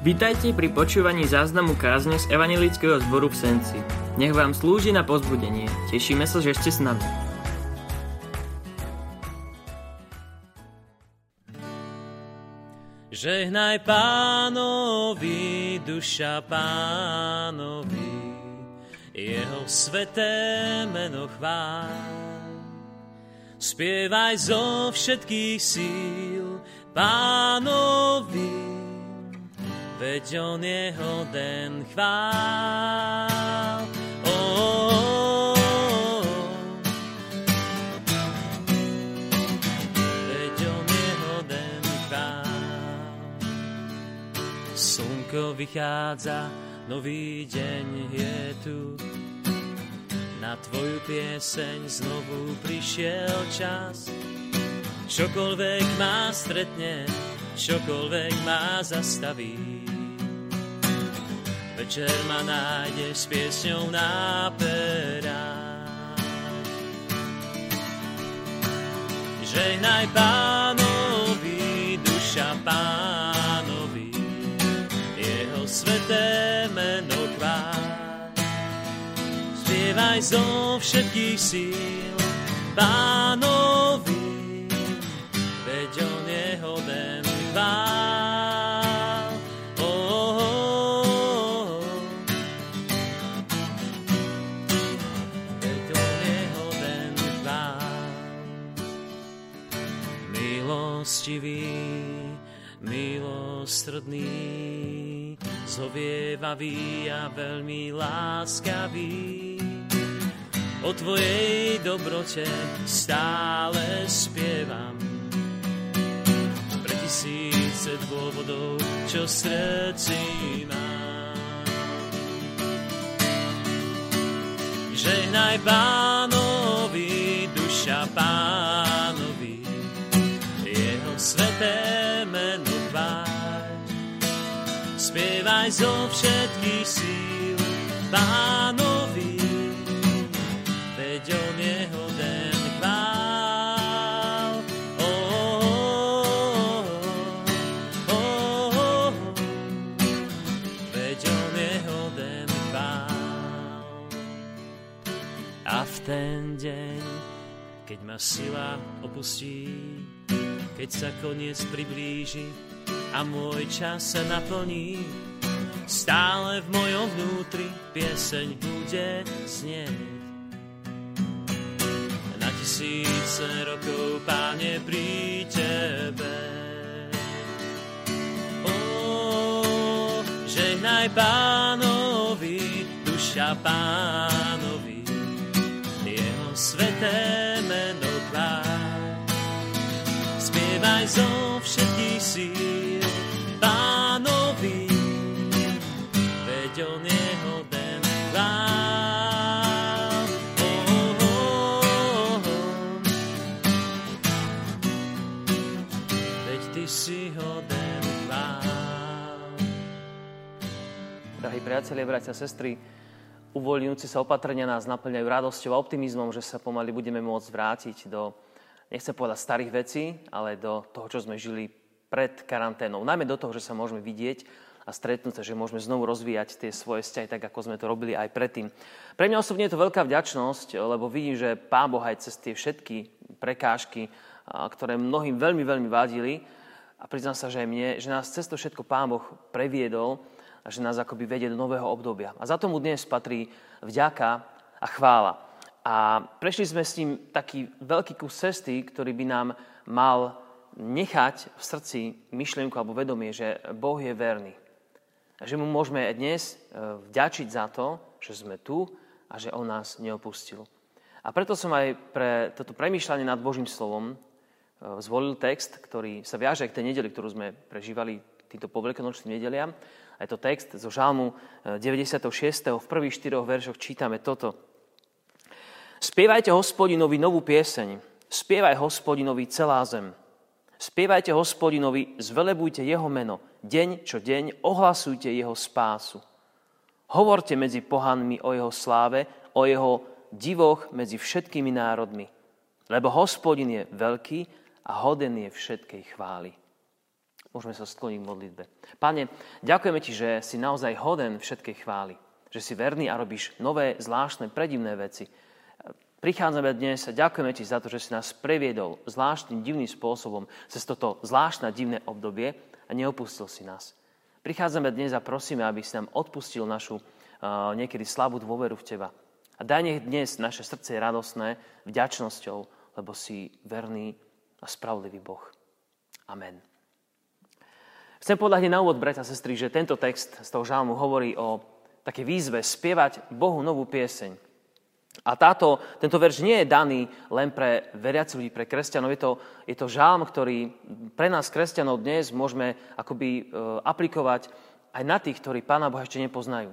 Vítajte pri počúvaní záznamu kázne z Evangelického zboru v Senci. Nech vám slúži na pozbudenie. Tešíme sa, že ste s nami. Žehnaj pánovi, duša pánovi, jeho sveté meno chvál. Spievaj zo všetkých síl pánovi, veď on je hoden chvál. Oh, oh, oh. Veď on je hoden chvál. Slnko vychádza, nový deň je tu. Na tvoju pieseň znovu prišiel čas. Čokoľvek ma stretne, čokoľvek ma zastaví. Večer ma nájdeš s piesňou na perách. Žehnaj pánovi, duša pánovi, jeho sveté meno chvál. Spievaj zo všetkých síl pánovi, milostrdný, zovievavý a veľmi láskavý. O Tvojej dobrote stále spievam. Pre tisíce dôvodov, čo v srdci mám. Žehnaj pánovi, duša pánovi, jeho sveté Spievaj zo všetkých síl pánovi, veď on je hoden chvál. Oh, oh, oh, oh, oh, veď on je hoden chvál. A v ten deň, keď ma sila opustí, keď sa koniec priblíži a môj čas sa naplní, stále v mojom vnútri pieseň bude znieť. Na tisíce rokov, páne, pri tebe. Ó, žehnaj pánovi, duša pánovi, jeho sveté meno chvál. Spievaj zo všetkých síl priatelia, bratia, sestry, uvoľňujúci sa opatrenia nás naplňajú radosťou a optimizmom, že sa pomaly budeme môcť vrátiť do, nechcem povedať starých vecí, ale do toho, čo sme žili pred karanténou. Najmä do toho, že sa môžeme vidieť a stretnúť sa, že môžeme znovu rozvíjať tie svoje vzťahy, tak ako sme to robili aj predtým. Pre mňa osobne je to veľká vďačnosť, lebo vidím, že Pán Boh aj cez tie všetky prekážky, ktoré mnohým veľmi, veľmi vadili, a priznám sa, že aj mne, že nás cez to všetko Pán Boh previedol a že nás akoby vedie do nového obdobia. A za tomu dnes patrí vďaka a chvála. A prešli sme s ním taký veľký kus cesty, ktorý by nám mal nechať v srdci myšlienku alebo vedomie, že Boh je verný. A že mu môžeme dnes e, vďačiť za to, že sme tu a že on nás neopustil. A preto som aj pre toto premýšľanie nad Božím slovom zvolil text, ktorý sa viaže k tej nedeli, ktorú sme prežívali týmto poveľkonočným nedeliam. A je to text zo žalmu 96. V prvých štyroch veršoch čítame toto. Spievajte hospodinovi novú pieseň. Spievaj hospodinovi celá zem. Spievajte hospodinovi, zvelebujte jeho meno. Deň čo deň ohlasujte jeho spásu. Hovorte medzi pohanmi o jeho sláve, o jeho divoch medzi všetkými národmi. Lebo hospodin je veľký a hoden je všetkej chvály. Môžeme sa skloniť k modlitbe. Pane, ďakujeme Ti, že si naozaj hoden všetkej chvály. Že si verný a robíš nové, zvláštne, predivné veci. Prichádzame dnes a ďakujeme Ti za to, že si nás previedol zvláštnym, divným spôsobom cez toto zvláštne, divné obdobie a neopustil si nás. Prichádzame dnes a prosíme, aby si nám odpustil našu uh, niekedy slabú dôveru v Teba. A daj nech dnes naše srdce je radosné vďačnosťou, lebo si verný a spravodlivý Boh. Amen. Chcem povedať na úvod, bratia a sestry, že tento text z toho žalmu hovorí o také výzve spievať Bohu novú pieseň. A táto, tento verš nie je daný len pre veriaci ľudí, pre kresťanov. Je to, je to žalm, ktorý pre nás, kresťanov, dnes môžeme akoby e, aplikovať aj na tých, ktorí Pána Boha ešte nepoznajú.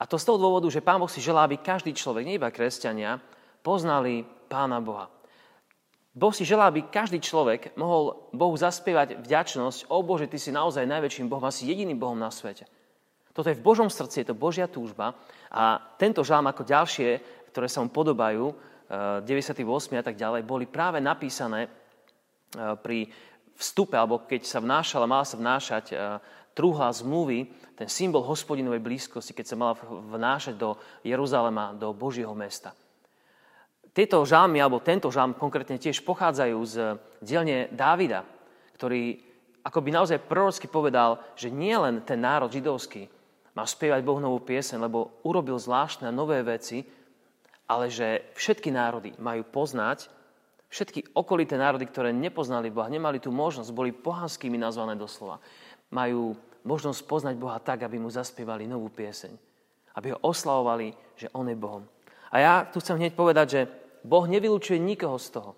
A to z toho dôvodu, že Pán Boh si želá, aby každý človek, nie iba kresťania, poznali Pána Boha. Boh si želá, aby každý človek mohol Bohu zaspievať vďačnosť. O Bože, Ty si naozaj najväčším Bohom, asi jediným Bohom na svete. Toto je v Božom srdci, je to Božia túžba. A tento žalm ako ďalšie, ktoré sa mu podobajú, 98 eh, a tak ďalej, boli práve napísané eh, pri vstupe, alebo keď sa vnášala, mala sa vnášať eh, truhla zmluvy, ten symbol hospodinovej blízkosti, keď sa mala vnášať do Jeruzalema, do Božieho mesta. Tieto žalmy, alebo tento žalm konkrétne tiež pochádzajú z dielne Dávida, ktorý akoby naozaj prorocky povedal, že nie len ten národ židovský má spievať Boh novú piesen, lebo urobil zvláštne nové veci, ale že všetky národy majú poznať, všetky okolité národy, ktoré nepoznali Boha, nemali tú možnosť, boli pohanskými nazvané doslova, majú možnosť poznať Boha tak, aby mu zaspievali novú pieseň. Aby ho oslavovali, že On je Bohom. A ja tu chcem hneď povedať, že Boh nevylučuje nikoho z toho,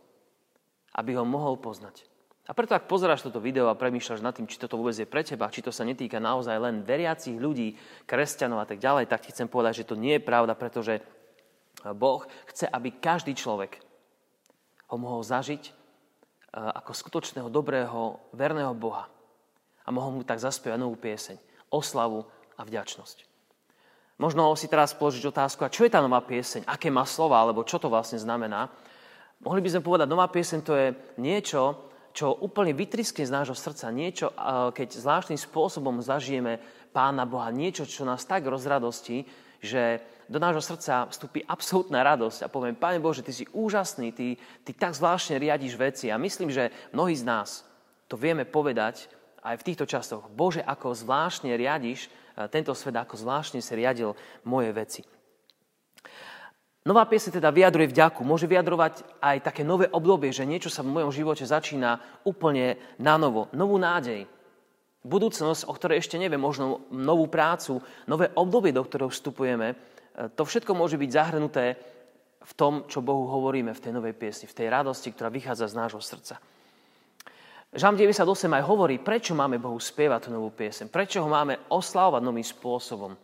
aby ho mohol poznať. A preto, ak pozeráš toto video a premýšľaš nad tým, či toto vôbec je pre teba, či to sa netýka naozaj len veriacich ľudí, kresťanov a tak ďalej, tak ti chcem povedať, že to nie je pravda, pretože Boh chce, aby každý človek ho mohol zažiť e, ako skutočného, dobrého, verného Boha. A mohol mu tak zaspievať novú pieseň, oslavu a vďačnosť. Možno si teraz položiť otázku, a čo je tá nová pieseň? Aké má slova, alebo čo to vlastne znamená? Mohli by sme povedať, nová pieseň to je niečo, čo úplne vytriskne z nášho srdca. Niečo, keď zvláštnym spôsobom zažijeme Pána Boha. Niečo, čo nás tak rozradostí, že do nášho srdca vstúpi absolútna radosť a poviem, Pane Bože, Ty si úžasný, Ty, ty tak zvláštne riadiš veci. A myslím, že mnohí z nás to vieme povedať aj v týchto časoch. Bože, ako zvláštne riadiš tento svet, ako zvláštne si riadil moje veci. Nová piese teda vyjadruje vďaku. Môže vyjadrovať aj také nové obdobie, že niečo sa v mojom živote začína úplne na novo. Novú nádej. Budúcnosť, o ktorej ešte neviem, možno novú prácu, nové obdobie, do ktorého vstupujeme. To všetko môže byť zahrnuté v tom, čo Bohu hovoríme v tej novej piesni, v tej radosti, ktorá vychádza z nášho srdca. Žalm 98 aj hovorí, prečo máme Bohu spievať tú novú piesem, prečo ho máme oslavovať novým spôsobom.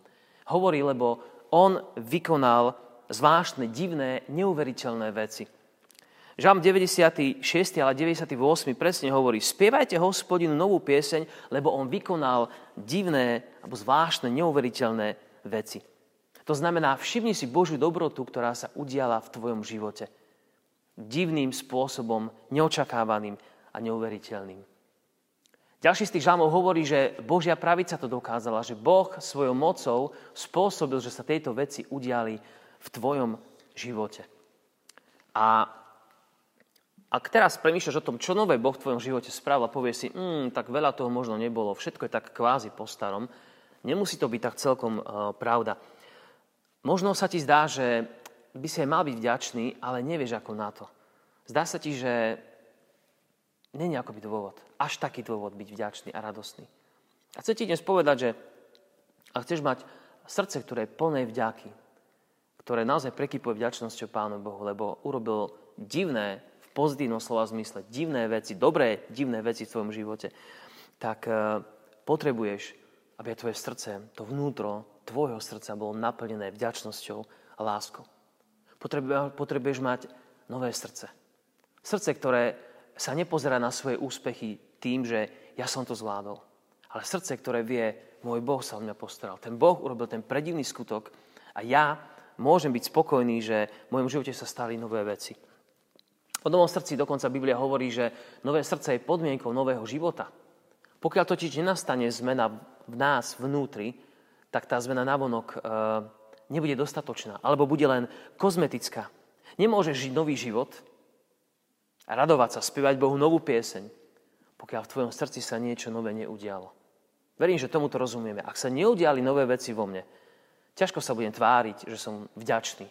Hovorí, lebo on vykonal zvláštne, divné, neuveriteľné veci. Žalm 96. ale 98. presne hovorí, spievajte hospodinu novú pieseň, lebo on vykonal divné alebo zvláštne, neuveriteľné veci. To znamená, všimni si Božiu dobrotu, ktorá sa udiala v tvojom živote. Divným spôsobom, neočakávaným, a neuveriteľným. Ďalší z tých žalmov hovorí, že Božia pravica to dokázala, že Boh svojou mocou spôsobil, že sa tieto veci udiali v tvojom živote. A ak teraz premýšľaš o tom, čo nové Boh v tvojom živote spravil a povie si, mm, tak veľa toho možno nebolo, všetko je tak kvázi po starom, nemusí to byť tak celkom uh, pravda. Možno sa ti zdá, že by si aj mal byť vďačný, ale nevieš ako na to. Zdá sa ti, že Není akoby dôvod, až taký dôvod byť vďačný a radostný. A chcem ti dnes povedať, že ak chceš mať srdce, ktoré je plné vďaky, ktoré naozaj prekypuje vďačnosťou Pánu Bohu, lebo urobil divné, v pozitívnom slova zmysle, divné veci, dobré divné veci v tvojom živote, tak uh, potrebuješ, aby tvoje srdce, to vnútro tvojho srdca bolo naplnené vďačnosťou a láskou. Potrebuješ mať nové srdce. Srdce, ktoré sa nepozerá na svoje úspechy tým, že ja som to zvládol. Ale srdce, ktoré vie, môj Boh sa o mňa postaral. Ten Boh urobil ten predivný skutok a ja môžem byť spokojný, že v mojom živote sa stali nové veci. O novom srdci dokonca Biblia hovorí, že nové srdce je podmienkou nového života. Pokiaľ totiž nenastane zmena v nás vnútri, tak tá zmena navonok e, nebude dostatočná, alebo bude len kozmetická. Nemôžeš žiť nový život radovať sa, spievať Bohu novú pieseň, pokiaľ v tvojom srdci sa niečo nové neudialo. Verím, že tomuto rozumieme. Ak sa neudiali nové veci vo mne, ťažko sa budem tváriť, že som vďačný,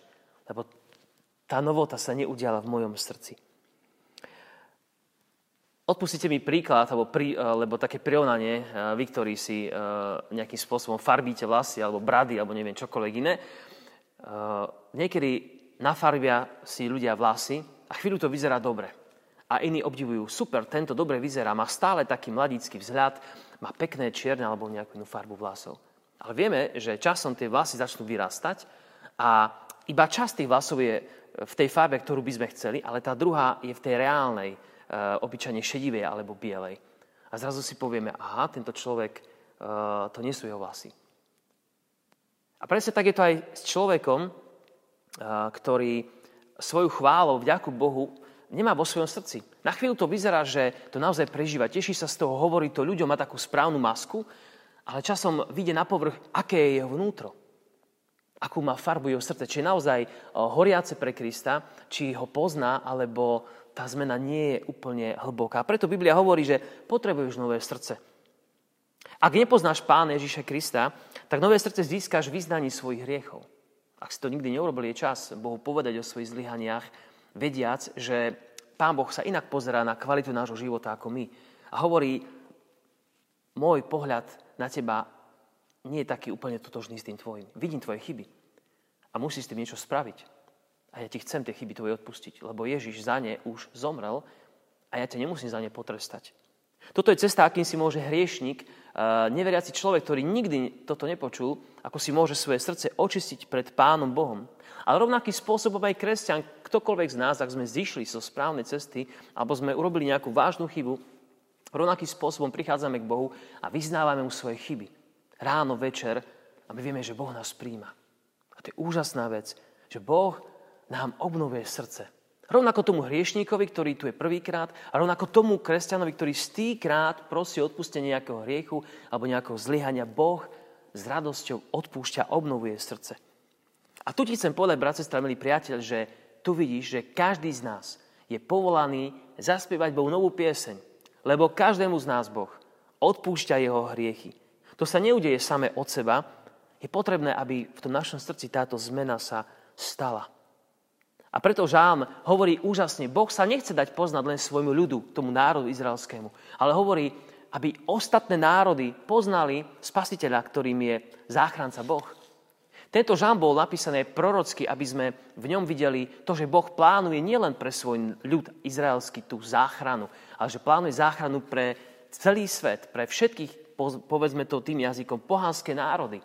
lebo tá novota sa neudiala v mojom srdci. Odpustite mi príklad, alebo pri, lebo také prirovnanie, eh, vy, ktorí si eh, nejakým spôsobom farbíte vlasy, alebo brady, alebo neviem, čokoľvek iné. Eh, niekedy nafarbia si ľudia vlasy a chvíľu to vyzerá dobre. A iní obdivujú, super, tento dobre vyzerá, má stále taký mladícky vzhľad, má pekné čierne alebo nejakú inú farbu vlasov. Ale vieme, že časom tie vlasy začnú vyrastať a iba časť tých vlasov je v tej farbe, ktorú by sme chceli, ale tá druhá je v tej reálnej, Eh, obyčajne šedivej alebo bielej. A zrazu si povieme, aha, tento človek, eh, to nie sú jeho vlasy. A presne tak je to aj s človekom, eh, ktorý svoju chválu, vďaku Bohu, nemá vo svojom srdci. Na chvíľu to vyzerá, že to naozaj prežíva, teší sa z toho, hovorí to ľuďom, má takú správnu masku, ale časom vyjde na povrch, aké je jeho vnútro. Akú má farbu jeho srdce. Či je naozaj horiace pre Krista, či ho pozná, alebo tá zmena nie je úplne hlboká. Preto Biblia hovorí, že potrebuješ nové srdce. Ak nepoznáš Pána Ježíša Krista, tak nové srdce získaš vyznaní svojich hriechov. Ak si to nikdy neurobil, je čas Bohu povedať o svojich zlyhaniach, vediac, že Pán Boh sa inak pozerá na kvalitu nášho života ako my. A hovorí, môj pohľad na teba nie je taký úplne totožný s tým tvojim. Vidím tvoje chyby a musíš s tým niečo spraviť. A ja ti chcem tie chyby tvoje odpustiť, lebo Ježiš za ne už zomrel a ja ťa nemusím za ne potrestať. Toto je cesta, akým si môže hriešnik, neveriaci človek, ktorý nikdy toto nepočul, ako si môže svoje srdce očistiť pred Pánom Bohom. Ale rovnaký spôsobom aj kresťan, ktokoľvek z nás, ak sme zišli zo správnej cesty, alebo sme urobili nejakú vážnu chybu, rovnakým spôsobom prichádzame k Bohu a vyznávame mu svoje chyby. Ráno, večer a my vieme, že Boh nás príjma. A to je úžasná vec, že Boh nám obnovuje srdce. Rovnako tomu hriešníkovi, ktorý tu je prvýkrát, a rovnako tomu kresťanovi, ktorý stýkrát prosí odpustenie nejakého hriechu alebo nejakého zlyhania, Boh s radosťou odpúšťa, obnovuje srdce. A tu ti chcem povedať, brat, sestra, milý priateľ, že tu vidíš, že každý z nás je povolaný zaspievať Bohu novú pieseň, lebo každému z nás Boh odpúšťa jeho hriechy. To sa neudeje same od seba, je potrebné, aby v tom našom srdci táto zmena sa stala. A preto Žám hovorí úžasne, Boh sa nechce dať poznať len svojmu ľudu, tomu národu izraelskému, ale hovorí, aby ostatné národy poznali spasiteľa, ktorým je záchranca Boh. Tento žám bol napísaný prorocky, aby sme v ňom videli to, že Boh plánuje nielen pre svoj ľud izraelský tú záchranu, ale že plánuje záchranu pre celý svet, pre všetkých, povedzme to tým jazykom, pohanské národy.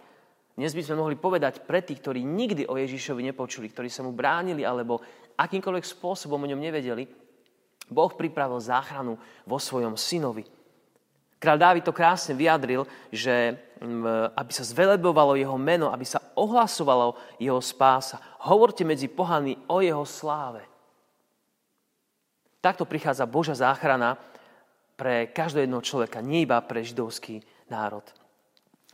Dnes by sme mohli povedať pre tých, ktorí nikdy o Ježišovi nepočuli, ktorí sa mu bránili alebo akýmkoľvek spôsobom o ňom nevedeli, Boh pripravil záchranu vo svojom synovi. Král Dávid to krásne vyjadril, že aby sa zvelebovalo jeho meno, aby sa ohlasovalo jeho spása. Hovorte medzi pohany o jeho sláve. Takto prichádza Božia záchrana pre každého jednoho človeka, nie iba pre židovský národ.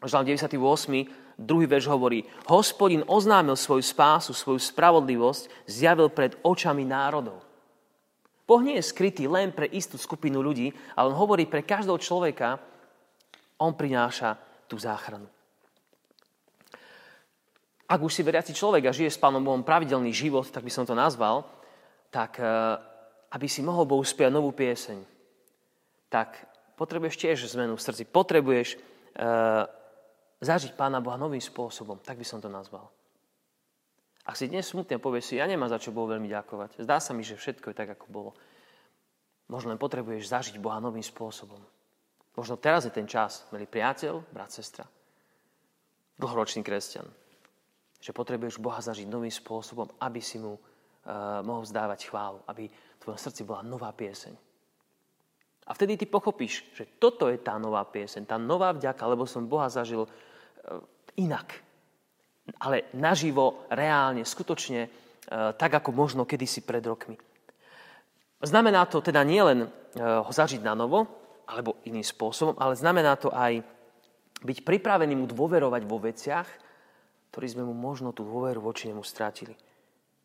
Žalm 98 Druhý verš hovorí, hospodin oznámil svoju spásu, svoju spravodlivosť, zjavil pred očami národov. Boh nie je skrytý len pre istú skupinu ľudí, ale on hovorí pre každého človeka, on prináša tú záchranu. Ak už si veriaci človek a žije s Pánom Bohom pravidelný život, tak by som to nazval, tak eh, aby si mohol Bohu spievať novú pieseň, tak potrebuješ tiež zmenu v srdci. Potrebuješ uh, zažiť Pána Boha novým spôsobom. Tak by som to nazval. Ak si dnes smutne povieš si, ja nemám za čo Bohu veľmi ďakovať. Zdá sa mi, že všetko je tak, ako bolo. Možno len potrebuješ zažiť Boha novým spôsobom. Možno teraz je ten čas, milý priateľ, brat, sestra, dlhoročný kresťan, že potrebuješ Boha zažiť novým spôsobom, aby si mu uh, mohol vzdávať chválu, aby v tvojom srdci bola nová pieseň. A vtedy ty pochopíš, že toto je tá nová pieseň, tá nová vďaka, lebo som Boha zažil inak. Ale naživo, reálne, skutočne, e, tak ako možno kedysi pred rokmi. Znamená to teda nielen e, ho zažiť na novo, alebo iným spôsobom, ale znamená to aj byť pripravený mu dôverovať vo veciach, ktorý sme mu možno tú dôveru voči nemu strátili.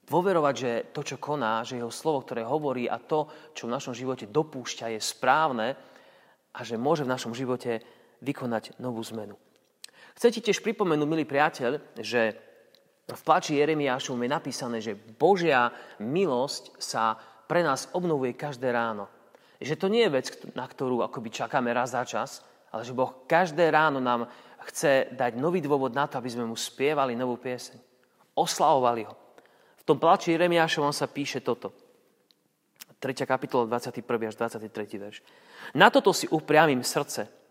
Dôverovať, že to, čo koná, že jeho slovo, ktoré hovorí a to, čo v našom živote dopúšťa, je správne a že môže v našom živote vykonať novú zmenu. Chcem ti tiež pripomenúť, milý priateľ, že v plači Jeremiášov je napísané, že Božia milosť sa pre nás obnovuje každé ráno. Že to nie je vec, na ktorú akoby čakáme raz za čas, ale že Boh každé ráno nám chce dať nový dôvod na to, aby sme mu spievali novú pieseň. Oslavovali ho. V tom plači Jeremiášovom sa píše toto. 3. kapitola 21. až 23. verš. Na toto si upriamím srdce.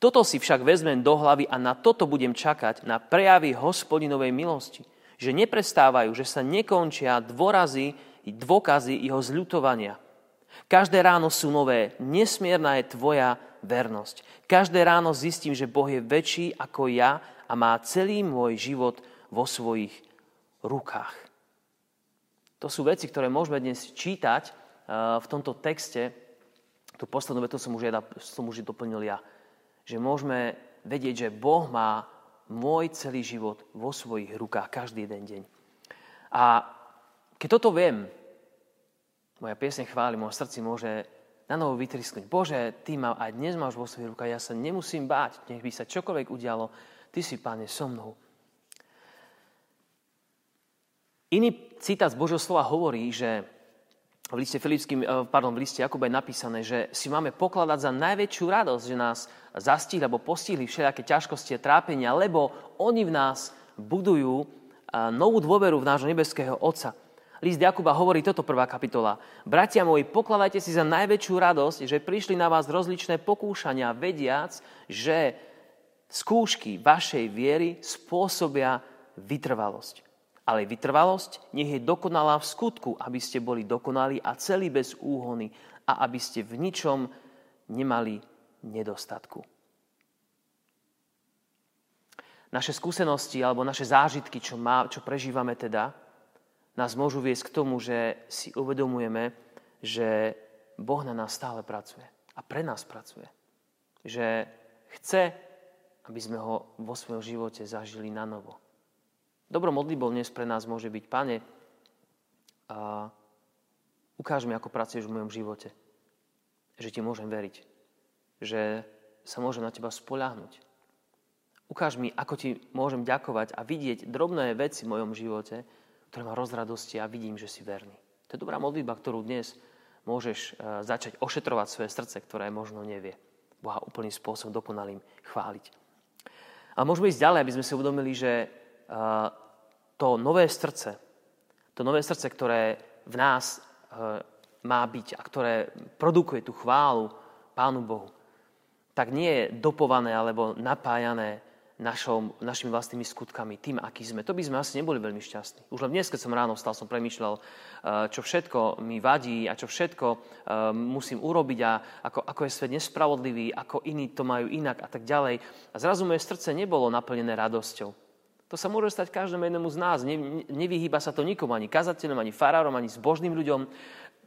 Toto si však vezmem do hlavy a na toto budem čakať, na prejavy hospodinovej milosti. Že neprestávajú, že sa nekončia dôrazy, dôkazy jeho zľutovania. Každé ráno sú nové, nesmierna je tvoja vernosť. Každé ráno zistím, že Boh je väčší ako ja a má celý môj život vo svojich rukách. To sú veci, ktoré môžeme dnes čítať eh, v tomto texte. Tu poslednú vetu som už, jeda, som už doplnil ja. Že môžeme vedieť, že Boh má môj celý život vo svojich rukách každý jeden deň. A keď toto viem, moja piesne chváli, môj srdci môže na novo vytrisknúť. Bože, Ty ma aj dnes máš vo svojich rukách, ja sa nemusím báť, nech by sa čokoľvek udialo, Ty si, Pane, so mnou. Iný citát z Božieho slova hovorí, že v liste, Filipským, eh, pardon, v liste Jakuba je napísané, že si máme pokladať za najväčšiu radosť, že nás zastihli alebo postihli všelijaké ťažkosti a trápenia, lebo oni v nás budujú eh, novú dôveru v nášho nebeského Otca. List Jakuba hovorí toto prvá kapitola. Bratia moji, pokladajte si za najväčšiu radosť, že prišli na vás rozličné pokúšania, vediac, že skúšky vašej viery spôsobia vytrvalosť ale vytrvalosť nech je dokonalá v skutku, aby ste boli dokonali a celí bez úhony a aby ste v ničom nemali nedostatku. Naše skúsenosti alebo naše zážitky, čo, má, čo prežívame teda, nás môžu viesť k tomu, že si uvedomujeme, že Boh na nás stále pracuje. A pre nás pracuje. Že chce, aby sme ho vo svojom živote zažili na novo. Dobro modlitbou dnes pre nás môže byť, Pane, a ukáž mi, ako pracuješ v mojom živote. Že ti môžem veriť. Že sa môžem na teba spoľahnúť. Ukáž mi, ako ti môžem ďakovať a vidieť drobné veci v mojom živote, ktoré ma rozradosti a vidím, že si verný. To je dobrá modlitba, ktorú dnes môžeš e, začať ošetrovať svoje srdce, ktoré možno nevie. Boha úplným spôsobom dokonalým chváliť. A môžeme ísť ďalej, aby sme si uvedomili, že to nové srdce, to nové srdce, ktoré v nás e, má byť a ktoré produkuje tú chválu Pánu Bohu, tak nie je dopované alebo napájané našom, našimi vlastnými skutkami, tým, aký sme. To by sme asi neboli veľmi šťastní. Už len dnes, keď som ráno vstal, som premýšľal, e, čo všetko mi vadí a čo všetko e, musím urobiť a ako, ako je svet nespravodlivý, ako iní to majú inak a tak ďalej. A zrazu moje srdce nebolo naplnené radosťou. To sa môže stať každému jednému z nás. Ne, nevyhýba sa to nikomu, ani kazateľom, ani farárom, ani zbožným ľuďom.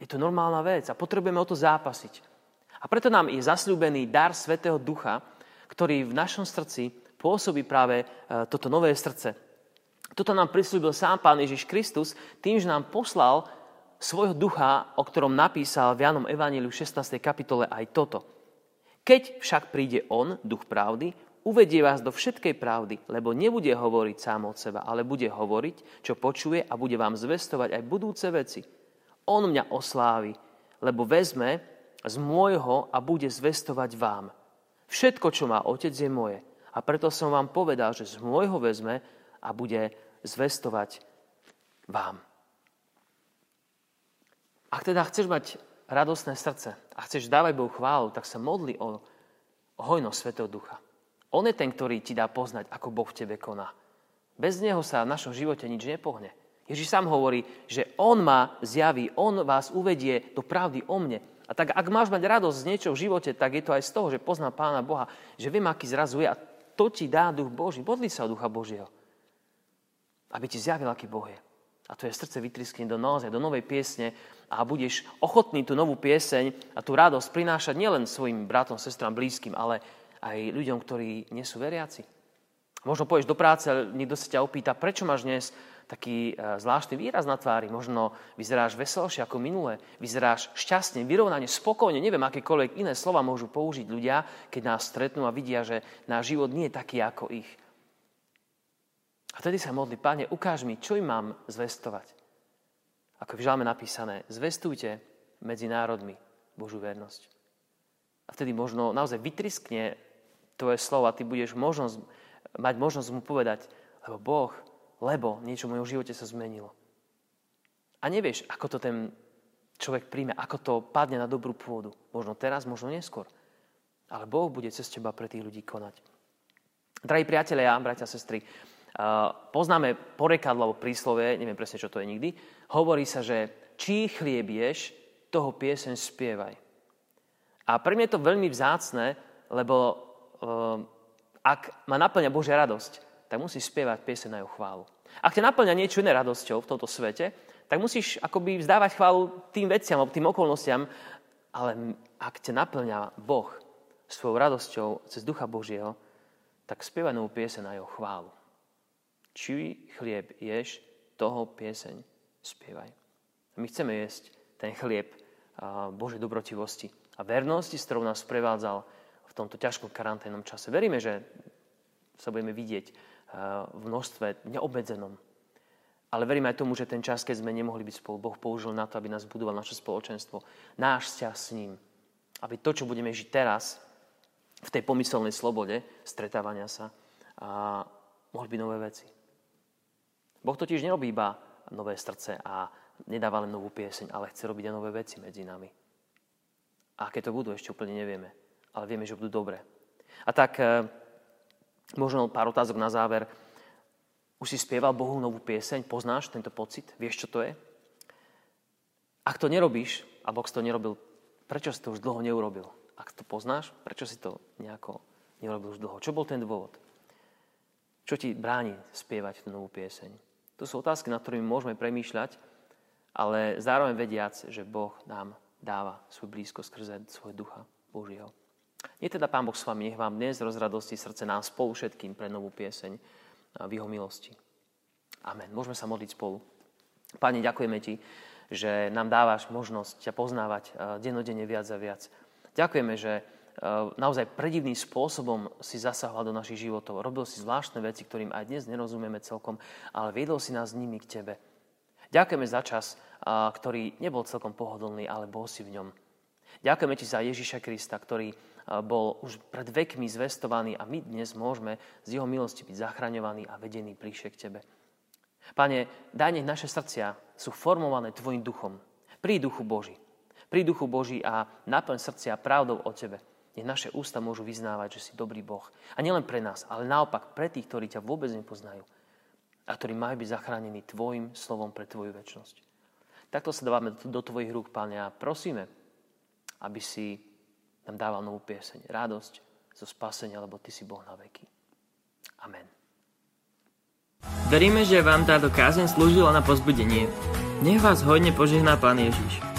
Je to normálna vec a potrebujeme o to zápasiť. A preto nám je zasľúbený dar Svetého Ducha, ktorý v našom srdci pôsobí práve e, toto nové srdce. Toto nám prislúbil sám Pán Ježiš Kristus tým, že nám poslal svojho ducha, o ktorom napísal v Janom Evangeliu 16. kapitole aj toto. Keď však príde On, duch pravdy, uvedie vás do všetkej pravdy, lebo nebude hovoriť sám od seba, ale bude hovoriť, čo počuje a bude vám zvestovať aj budúce veci. On mňa oslávi, lebo vezme z môjho a bude zvestovať vám. Všetko, čo má otec, je moje. A preto som vám povedal, že z môjho vezme a bude zvestovať vám. Ak teda chceš mať radostné srdce a chceš dávať Bohu chválu, tak sa modli o hojnosť Svetého Ducha. On je ten, ktorý ti dá poznať, ako Boh v tebe koná. Bez Neho sa v našom živote nič nepohne. Ježiš sám hovorí, že On ma zjaví, On vás uvedie do pravdy o mne. A tak ak máš mať radosť z niečo v živote, tak je to aj z toho, že pozná Pána Boha, že viem, aký zrazu je a to ti dá duch Boží. Modli sa o ducha Božieho. Aby ti zjavil, aký Boh je. a tvoje srdce vytriskne do naozaj do novej piesne a budeš ochotný tú novú pieseň a tú radosť prinášať nielen svojim bratom, sestrám, blízkym, ale aj ľuďom, ktorí nie sú veriaci. Možno pôjdeš do práce niekto sa ťa opýta, prečo máš dnes taký e, zvláštny výraz na tvári. Možno vyzeráš veselšie ako minulé, vyzeráš šťastne, vyrovnane, spokojne, neviem, akékoľvek iné slova môžu použiť ľudia, keď nás stretnú a vidia, že náš život nie je taký ako ich. A vtedy sa modli, páne, ukáž mi, čo im mám zvestovať. Ako v žalme napísané, zvestujte medzi národmi Božú vernosť. A vtedy možno naozaj vytriskne tvoje slovo a ty budeš možnosť, mať možnosť mu povedať, lebo Boh, lebo niečo v mojom živote sa zmenilo. A nevieš, ako to ten človek príjme, ako to padne na dobrú pôdu. Možno teraz, možno neskôr. Ale Boh bude cez teba pre tých ľudí konať. Drahí priatelia, bratia a sestry, poznáme porekadlo alebo príslove, neviem presne, čo to je nikdy, hovorí sa, že čí chlieb ješ, toho pieseň spievaj. A pre mňa je to veľmi vzácne, lebo uh, ak ma naplňa Božia radosť, tak musíš spievať pieseň na jeho chválu. Ak ťa naplňa niečo iné radosťou v tomto svete, tak musíš akoby vzdávať chválu tým veciam, alebo tým okolnostiam, ale ak ťa naplňa Boh svojou radosťou cez Ducha Božieho, tak spievaj novú pieseň na jeho chválu. Či chlieb ješ, toho pieseň spievaj. My chceme jesť ten chlieb Božej dobrotivosti a vernosti, s ktorou nás prevádzal v tomto ťažkom karanténnom čase. Veríme, že sa budeme vidieť v množstve neobmedzenom. Ale veríme aj tomu, že ten čas, keď sme nemohli byť spolu, Boh použil na to, aby nás budoval naše spoločenstvo, náš vzťah s ním. Aby to, čo budeme žiť teraz, v tej pomyselnej slobode stretávania sa, a mohli byť nové veci. Boh totiž nerobí iba nové srdce a nedáva len novú pieseň, ale chce robiť aj nové veci medzi nami. A aké to budú, ešte úplne nevieme. Ale vieme, že budú dobré. A tak e, možno pár otázok na záver. Už si spieval Bohu novú pieseň? Poznáš tento pocit? Vieš, čo to je? Ak to nerobíš, a Boh to nerobil, prečo si to už dlho neurobil? Ak to poznáš, prečo si to nejako nerobil už dlho? Čo bol ten dôvod? Čo ti bráni spievať tú novú pieseň? To sú otázky, nad ktorými môžeme premýšľať, ale zároveň vediac, že Boh nám dáva svoj blízko skrze svoj ducha Božieho. Nie teda Pán Boh s vami, nech vám dnes rozradosti srdce nám spolu všetkým pre novú pieseň v jeho milosti. Amen. Môžeme sa modliť spolu. Pane, ďakujeme Ti, že nám dávaš možnosť ťa poznávať denodene viac a viac. Ďakujeme, že naozaj predivným spôsobom si zasahoval do našich životov. Robil si zvláštne veci, ktorým aj dnes nerozumieme celkom, ale viedol si nás nimi k Tebe. Ďakujeme za čas, ktorý nebol celkom pohodlný, ale bol si v ňom. Ďakujeme Ti za Ježiša Krista, ktorý bol už pred vekmi zvestovaný a my dnes môžeme z Jeho milosti byť zachraňovaní a vedení bližšie k Tebe. Pane, daj nech naše srdcia sú formované Tvojim duchom. Pri duchu Boží. Pri duchu Boží a naplň srdcia pravdou o Tebe nech naše ústa môžu vyznávať, že si dobrý Boh. A nielen pre nás, ale naopak pre tých, ktorí ťa vôbec nepoznajú a ktorí majú byť zachránení Tvojim slovom pre Tvoju väčnosť. Takto sa dávame do Tvojich rúk, Pane, a prosíme, aby si nám dával novú pieseň. Radosť zo spasenia, lebo Ty si Boh na veky. Amen. Veríme, že vám táto kázeň slúžila na pozbudenie. Nech vás hodne požehná Pán Ježiš.